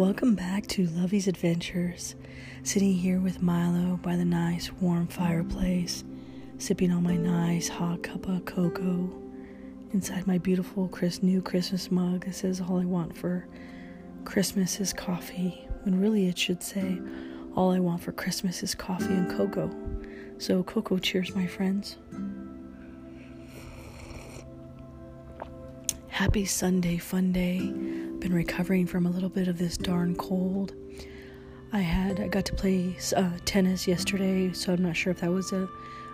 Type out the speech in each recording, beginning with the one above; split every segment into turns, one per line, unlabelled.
Welcome back to Lovey's Adventures. Sitting here with Milo by the nice warm fireplace, sipping on my nice hot cup of cocoa. Inside my beautiful Chris new Christmas mug that says all I want for Christmas is coffee, when really it should say all I want for Christmas is coffee and cocoa. So cocoa cheers my friends. Happy Sunday, fun day. Been recovering from a little bit of this darn cold. I had I got to play uh, tennis yesterday, so I'm not sure if that was a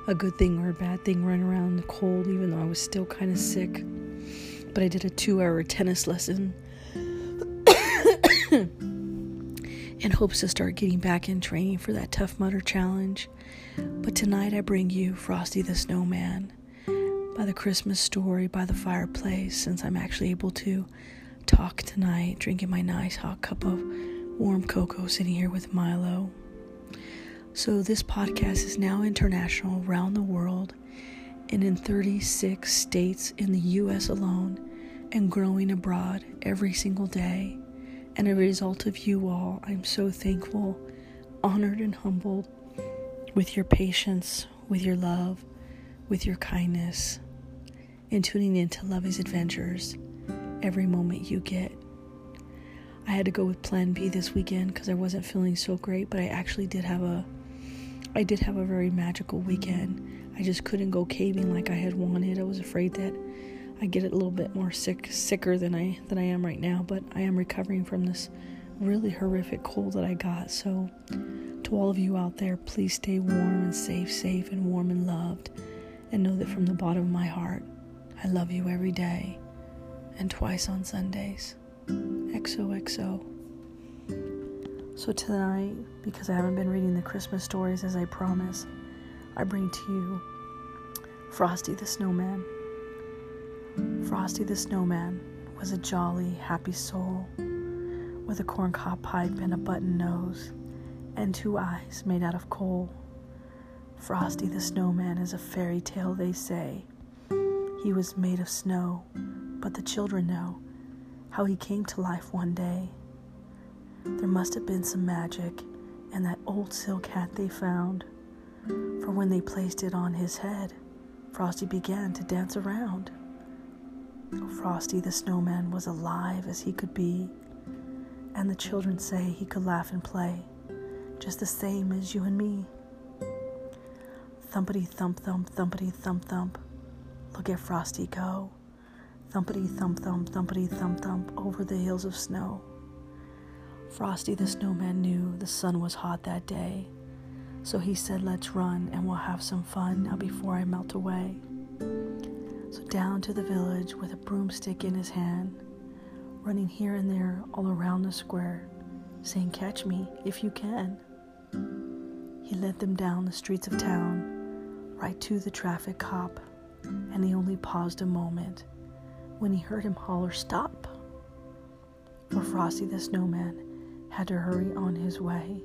a good thing or a bad thing running around the cold, even though I was still kind of sick. But I did a two-hour tennis lesson in hopes to start getting back in training for that Tough Mudder challenge. But tonight I bring you Frosty the Snowman by the Christmas story by the fireplace, since I'm actually able to talk tonight, drinking my nice hot cup of warm cocoa, sitting here with Milo. So, this podcast is now international around the world and in 36 states in the US alone and growing abroad every single day. And a result of you all, I'm so thankful, honored, and humbled with your patience, with your love, with your kindness, and tuning in to Lovey's Adventures every moment you get. I had to go with Plan B this weekend because I wasn't feeling so great, but I actually did have a I did have a very magical weekend. I just couldn't go caving like I had wanted. I was afraid that I get a little bit more sick sicker than I than I am right now, but I am recovering from this really horrific cold that I got. So to all of you out there, please stay warm and safe, safe and warm and loved. And know that from the bottom of my heart, I love you every day and twice on Sundays. XOXO. So tonight, because I haven't been reading the Christmas stories as I promised, I bring to you Frosty the Snowman. Frosty the Snowman was a jolly, happy soul with a corncob pipe and a button nose and two eyes made out of coal. Frosty the Snowman is a fairy tale, they say. He was made of snow, but the children know how he came to life one day. There must have been some magic in that old silk hat they found, for when they placed it on his head, Frosty began to dance around. Frosty the snowman was alive as he could be, and the children say he could laugh and play, just the same as you and me. Thumpity thump thump, thumpity thump thump, look at Frosty go. Thumpity thump thump, thumpity thump thump, over the hills of snow. Frosty the snowman knew the sun was hot that day, so he said, Let's run and we'll have some fun now before I melt away. So down to the village with a broomstick in his hand, running here and there all around the square, saying, Catch me if you can. He led them down the streets of town, right to the traffic cop, and he only paused a moment when he heard him holler, Stop! For Frosty the Snowman had to hurry on his way.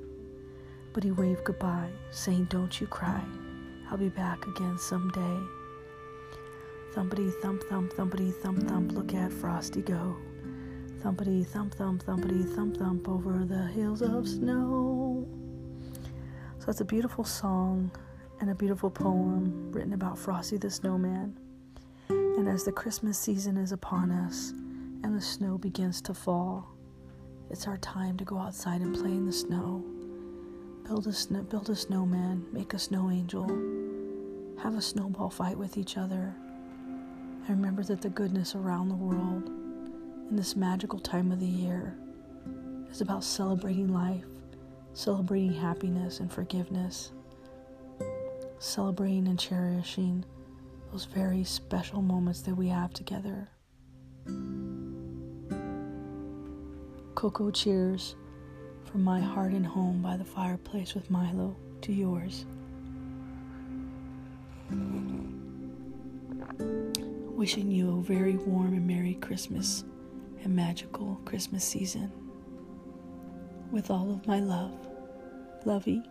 But he waved goodbye, saying, Don't you cry, I'll be back again someday. Thumpity thump thump, thumpity thump thump, look at Frosty go. Thumpity thump thump, thumpity thump thump, over the hills of snow. So it's a beautiful song and a beautiful poem written about Frosty the Snowman. And as the Christmas season is upon us and the snow begins to fall, it's our time to go outside and play in the snow. Build a snow, build a snowman, make a snow angel, have a snowball fight with each other. And remember that the goodness around the world in this magical time of the year is about celebrating life, celebrating happiness and forgiveness, celebrating and cherishing those very special moments that we have together. Coco cheers from my heart and home by the fireplace with Milo to yours. Wishing you a very warm and Merry Christmas and magical Christmas season. With all of my love, Lovey.